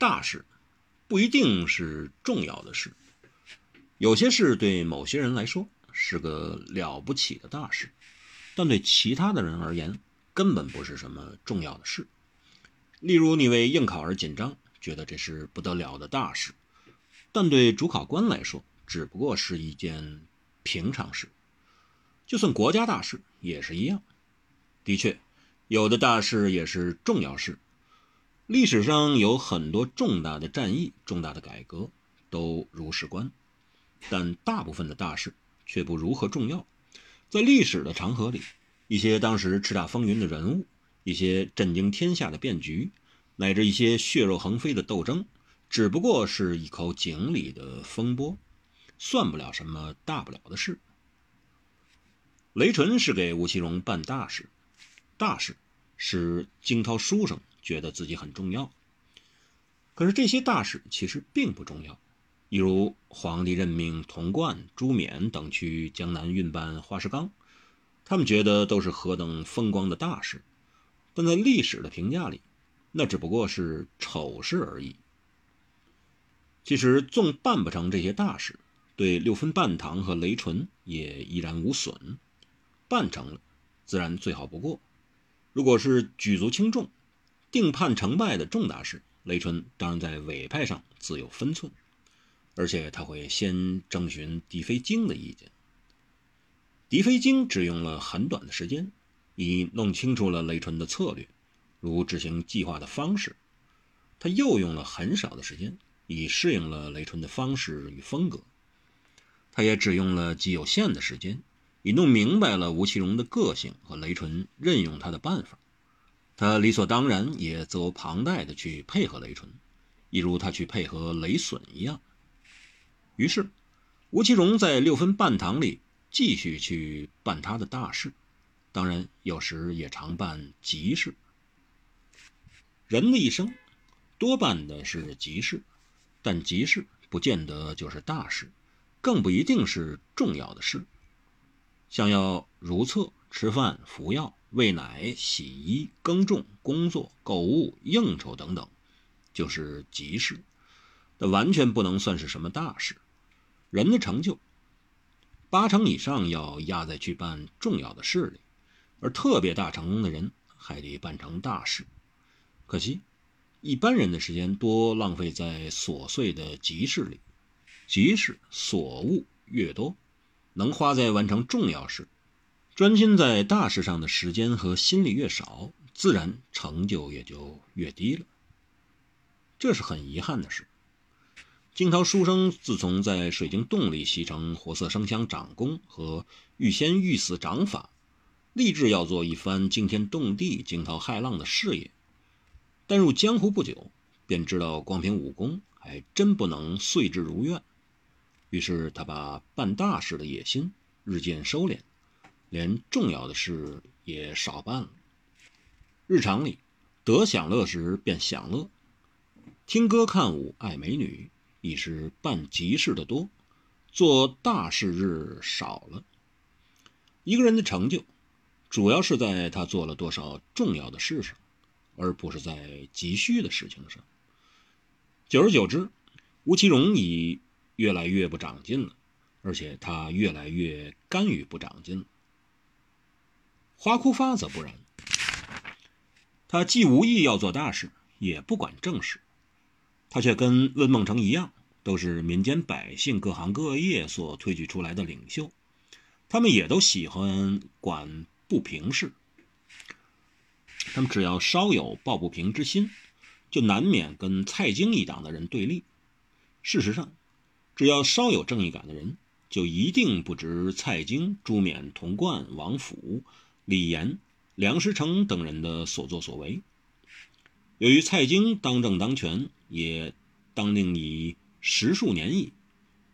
大事不一定是重要的事，有些事对某些人来说是个了不起的大事，但对其他的人而言根本不是什么重要的事。例如，你为应考而紧张，觉得这是不得了的大事，但对主考官来说只不过是一件平常事。就算国家大事也是一样。的确，有的大事也是重要事。历史上有很多重大的战役、重大的改革都如是观，但大部分的大事却不如何重要。在历史的长河里，一些当时叱咤风云的人物，一些震惊天下的变局，乃至一些血肉横飞的斗争，只不过是一口井里的风波，算不了什么大不了的事。雷纯是给吴奇隆办大事，大事是惊涛书生。觉得自己很重要，可是这些大事其实并不重要。例如，皇帝任命童贯、朱冕等去江南运办花石纲，他们觉得都是何等风光的大事，但在历史的评价里，那只不过是丑事而已。其实，纵办不成这些大事，对六分半堂和雷纯也依然无损。办成了，自然最好不过。如果是举足轻重，定判成败的重大事，雷纯当然在委派上自有分寸，而且他会先征询狄飞京的意见。狄飞京只用了很短的时间，已弄清楚了雷纯的策略，如执行计划的方式；他又用了很少的时间，已适应了雷纯的方式与风格。他也只用了极有限的时间，已弄明白了吴奇隆的个性和雷纯任用他的办法。他理所当然也责无旁贷地去配合雷纯，一如他去配合雷损一样。于是，吴奇隆在六分半堂里继续去办他的大事，当然有时也常办急事。人的一生多半的是急事，但急事不见得就是大事，更不一定是重要的事。像要如厕、吃饭、服药。喂奶、洗衣、耕种、工作、购物、应酬等等，就是急事，那完全不能算是什么大事。人的成就，八成以上要压在去办重要的事里，而特别大成功的人还得办成大事。可惜，一般人的时间多浪费在琐碎的急事里，急事所物越多，能花在完成重要事。专心在大事上的时间和心力越少，自然成就也就越低了。这是很遗憾的事。惊涛书生自从在水晶洞里习成活色生香掌功和欲仙欲死掌法，立志要做一番惊天动地、惊涛骇浪的事业。但入江湖不久，便知道光凭武功还真不能遂至如愿。于是他把办大事的野心日渐收敛。连重要的事也少办了。日常里，得享乐时便享乐，听歌看舞爱美女，已是办急事的多，做大事日少了。一个人的成就，主要是在他做了多少重要的事上，而不是在急需的事情上。久而久之，吴奇隆已越来越不长进了，而且他越来越甘于不长进了。花枯发则不然，他既无意要做大事，也不管正事，他却跟温梦成一样，都是民间百姓各行各业所推举出来的领袖，他们也都喜欢管不平事。他们只要稍有抱不平之心，就难免跟蔡京一党的人对立。事实上，只要稍有正义感的人，就一定不知蔡京、朱冕、童贯、王府。李严、梁师成等人的所作所为，由于蔡京当政当权也当令已十数年矣，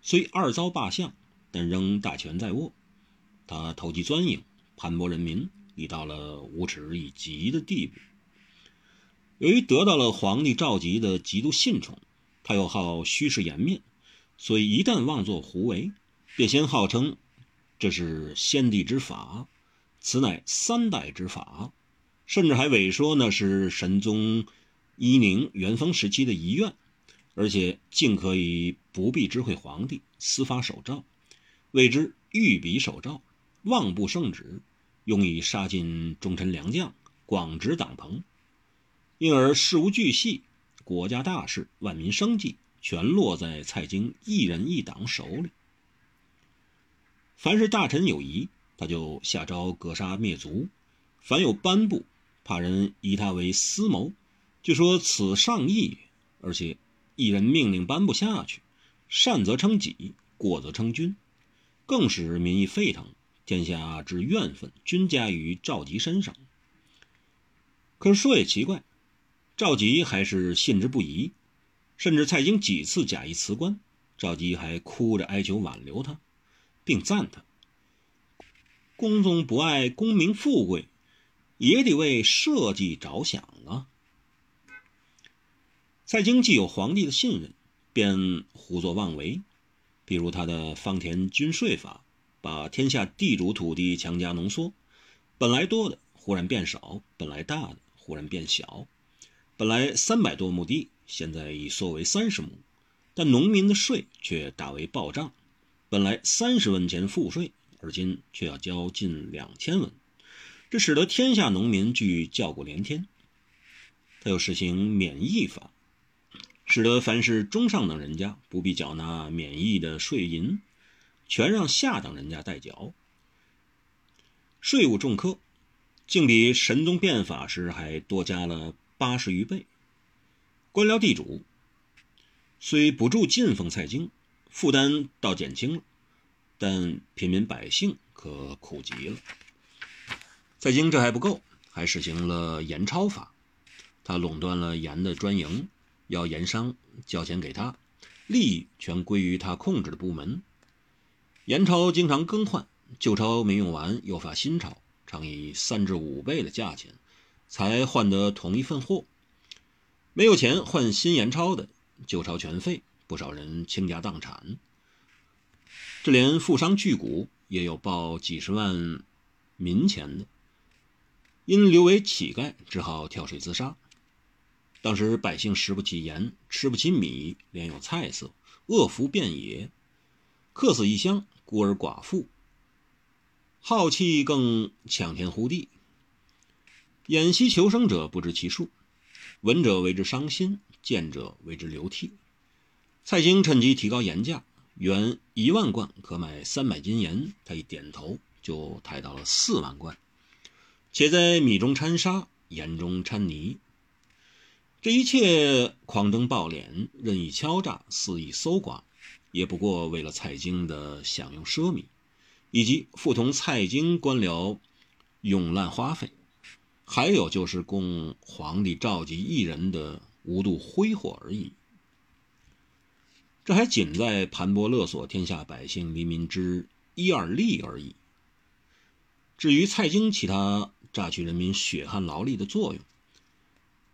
虽二遭罢相，但仍大权在握。他投机钻营，盘剥人民，已到了无耻以极的地步。由于得到了皇帝赵佶的极度信宠，他又好虚饰颜面，所以一旦妄作胡为，便先号称这是先帝之法。此乃三代之法，甚至还伪说那是神宗伊宁、元丰时期的遗愿，而且竟可以不必知会皇帝，私发手诏，谓之御笔手诏，望不圣旨，用以杀尽忠臣良将，广植党朋，因而事无巨细，国家大事、万民生计，全落在蔡京一人一党手里。凡是大臣有疑，他就下诏格杀灭族；凡有颁布，怕人以他为私谋，就说此上意，而且一人命令颁布下去，善则称己，过则称君，更使民意沸腾，天下之怨愤均加于赵佶身上。可是说也奇怪，赵佶还是信之不疑，甚至蔡京几次假意辞官，赵佶还哭着哀求挽留他。并赞他：“公宗不爱功名富贵，也得为社稷着想啊。”蔡京既有皇帝的信任，便胡作妄为，比如他的方田均税法，把天下地主土地强加浓缩，本来多的忽然变少，本来大的忽然变小，本来三百多亩地，现在已缩为三十亩，但农民的税却大为暴涨。本来三十文钱赋税，而今却要交近两千文，这使得天下农民俱叫苦连天。他又实行免役法，使得凡是中上等人家不必缴纳免役的税银，全让下等人家代缴。税务重科，竟比神宗变法时还多加了八十余倍。官僚地主虽不住进奉蔡京。负担倒减轻了，但平民百姓可苦极了。在京这还不够，还实行了盐钞法。他垄断了盐的专营，要盐商交钱给他，利益全归于他控制的部门。盐钞经常更换，旧钞没用完又发新钞，常以三至五倍的价钱才换得同一份货。没有钱换新盐钞的，旧钞全废。不少人倾家荡产，这连富商巨贾也有报几十万民钱的，因留为乞丐，只好跳水自杀。当时百姓食不起盐，吃不起米，连有菜色，饿福遍野，客死异乡，孤儿寡妇，好气更抢天呼地，偃息求生者不知其数，闻者为之伤心，见者为之流涕。蔡京趁机提高盐价，原一万贯可买三百斤盐，他一点头就抬到了四万贯，且在米中掺沙，盐中掺泥。这一切狂登暴敛，任意敲诈，肆意搜刮，也不过为了蔡京的享用奢靡，以及附同蔡京官僚用滥花费，还有就是供皇帝召集一人的无度挥霍而已。这还仅在盘剥勒索天下百姓黎民之一二利而已。至于蔡京其他榨取人民血汗劳力的作用，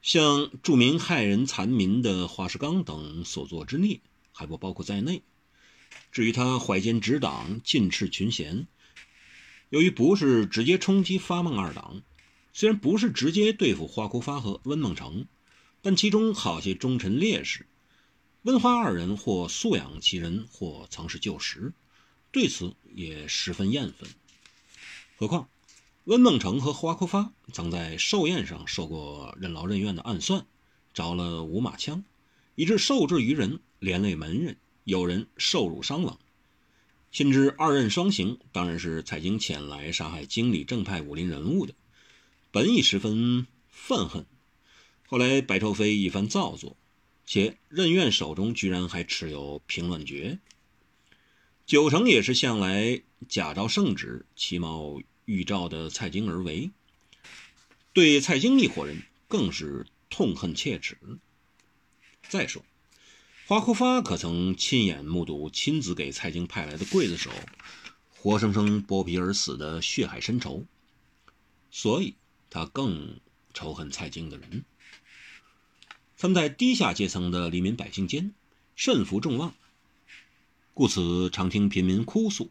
像著名害人残民的华世刚等所作之孽，还不包括在内。至于他怀奸执党、尽斥群贤，由于不是直接冲击发孟二党，虽然不是直接对付花枯发和温孟成，但其中好些忠臣烈士。温花二人或素养其人，或曾是旧识，对此也十分厌愤。何况温梦成和花枯发曾在寿宴上受过任劳任怨的暗算，着了五马枪，以致受制于人，连累门人，有人受辱伤亡。心知二任双行，当然是蔡京遣来杀害经理正派武林人物的，本已十分愤恨。后来白头飞一番造作。且任怨手中居然还持有平乱诀，九成也是向来假诏圣旨、其貌预兆的蔡京而为。对蔡京一伙人更是痛恨切齿。再说，花枯发可曾亲眼目睹亲自给蔡京派来的刽子手活生生剥皮而死的血海深仇，所以他更仇恨蔡京的人。分在低下阶层的黎民百姓间，甚服众望，故此常听贫民哭诉，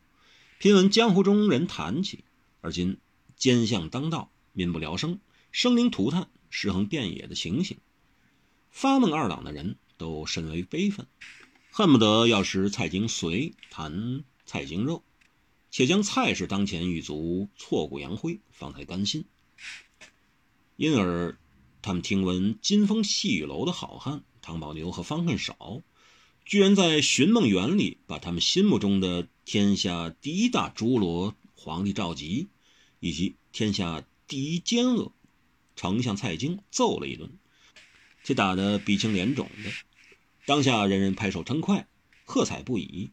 频闻江湖中人谈起。而今奸相当道，民不聊生，生灵涂炭，尸横遍野的情形，发梦二党的人都甚为悲愤，恨不得要食蔡京髓谈蔡京肉，且将蔡氏当前狱卒挫骨扬灰，方才甘心。因而，他们听闻金风细雨楼的好汉唐宝牛和方恨少，居然在寻梦园里把他们心目中的天下第一大侏罗皇帝赵佶，以及天下第一奸恶丞相蔡京揍了一顿，且打得鼻青脸肿的。当下人人拍手称快，喝彩不已，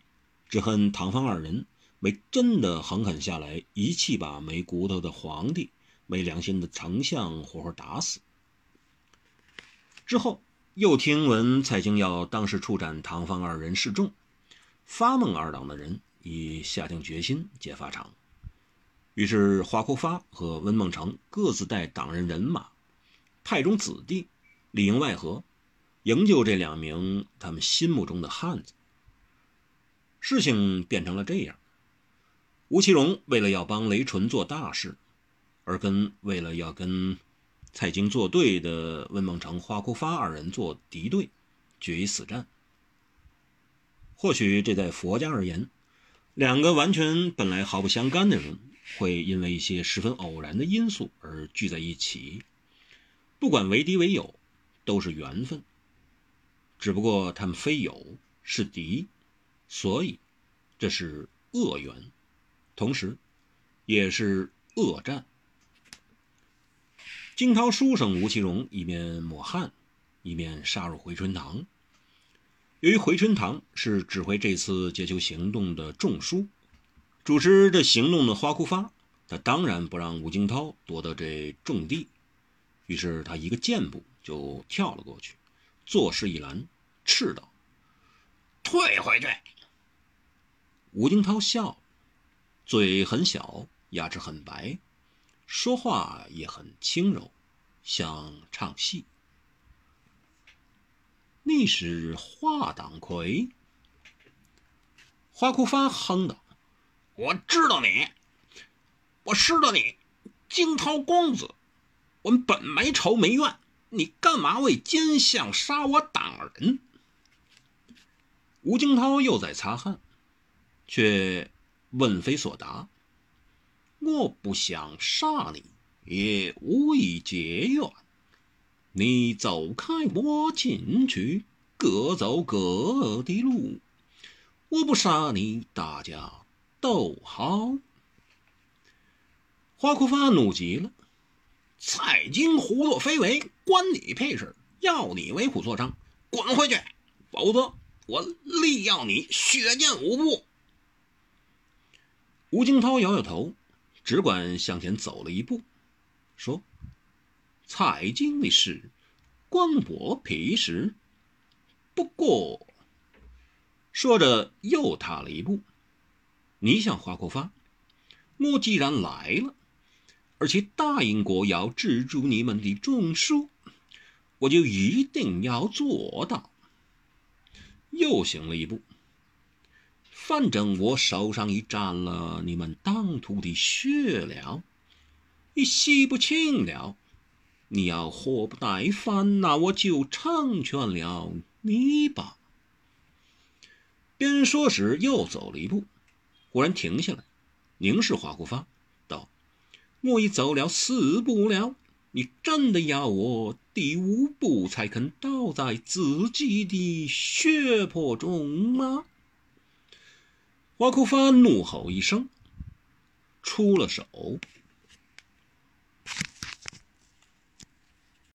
只恨唐方二人没真的横狠下来，一气把没骨头的皇帝。没良心的丞相活活打死。之后又听闻蔡京要当时处斩唐方二人示众，发孟二党的人已下定决心劫法场。于是华国发和温梦成各自带党人人马，派中子弟里应外合，营救这两名他们心目中的汉子。事情变成了这样：吴奇隆为了要帮雷纯做大事。而跟为了要跟蔡京作对的温孟成、花枯发二人做敌对，决一死战。或许这在佛家而言，两个完全本来毫不相干的人，会因为一些十分偶然的因素而聚在一起，不管为敌为友，都是缘分。只不过他们非友是敌，所以这是恶缘，同时也是恶战。惊涛书生吴奇隆一面抹汗，一面杀入回春堂。由于回春堂是指挥这次劫囚行动的重书，主持这行动的花枯发，他当然不让吴惊涛夺得这重地。于是他一个箭步就跳了过去，作势一拦，斥道：“退回去！”吴惊涛笑，嘴很小，牙齿很白。说话也很轻柔，像唱戏。你是华党魁？花枯发哼道：“我知道你，我知道你，惊涛公子。我们本没仇没怨，你干嘛为奸相杀我党人？”吴惊涛又在擦汗，却问非所答。我不想杀你，也无意结怨。你走开，我进去，各走各的路。我不杀你，大家都好。花枯发怒极了，蔡京胡作非为，关你屁事！要你为虎作伥，滚回去，否则我立要你血溅五步。吴京涛摇摇头。只管向前走了一步，说：“蔡京的事关我屁事。不过，说着又踏了一步。你想花国发，我既然来了，而且答应过要资助你们的中书，我就一定要做到。”又行了一步。反正我手上已沾了你们当涂的血了，你洗不清了。你要祸不耐烦，那我就成全了你吧。边说时又走了一步，忽然停下来，凝视花枯发，道：“我已走了四步了，你真的要我第五步才肯倒在自己的血泊中吗？”花枯发怒吼一声，出了手。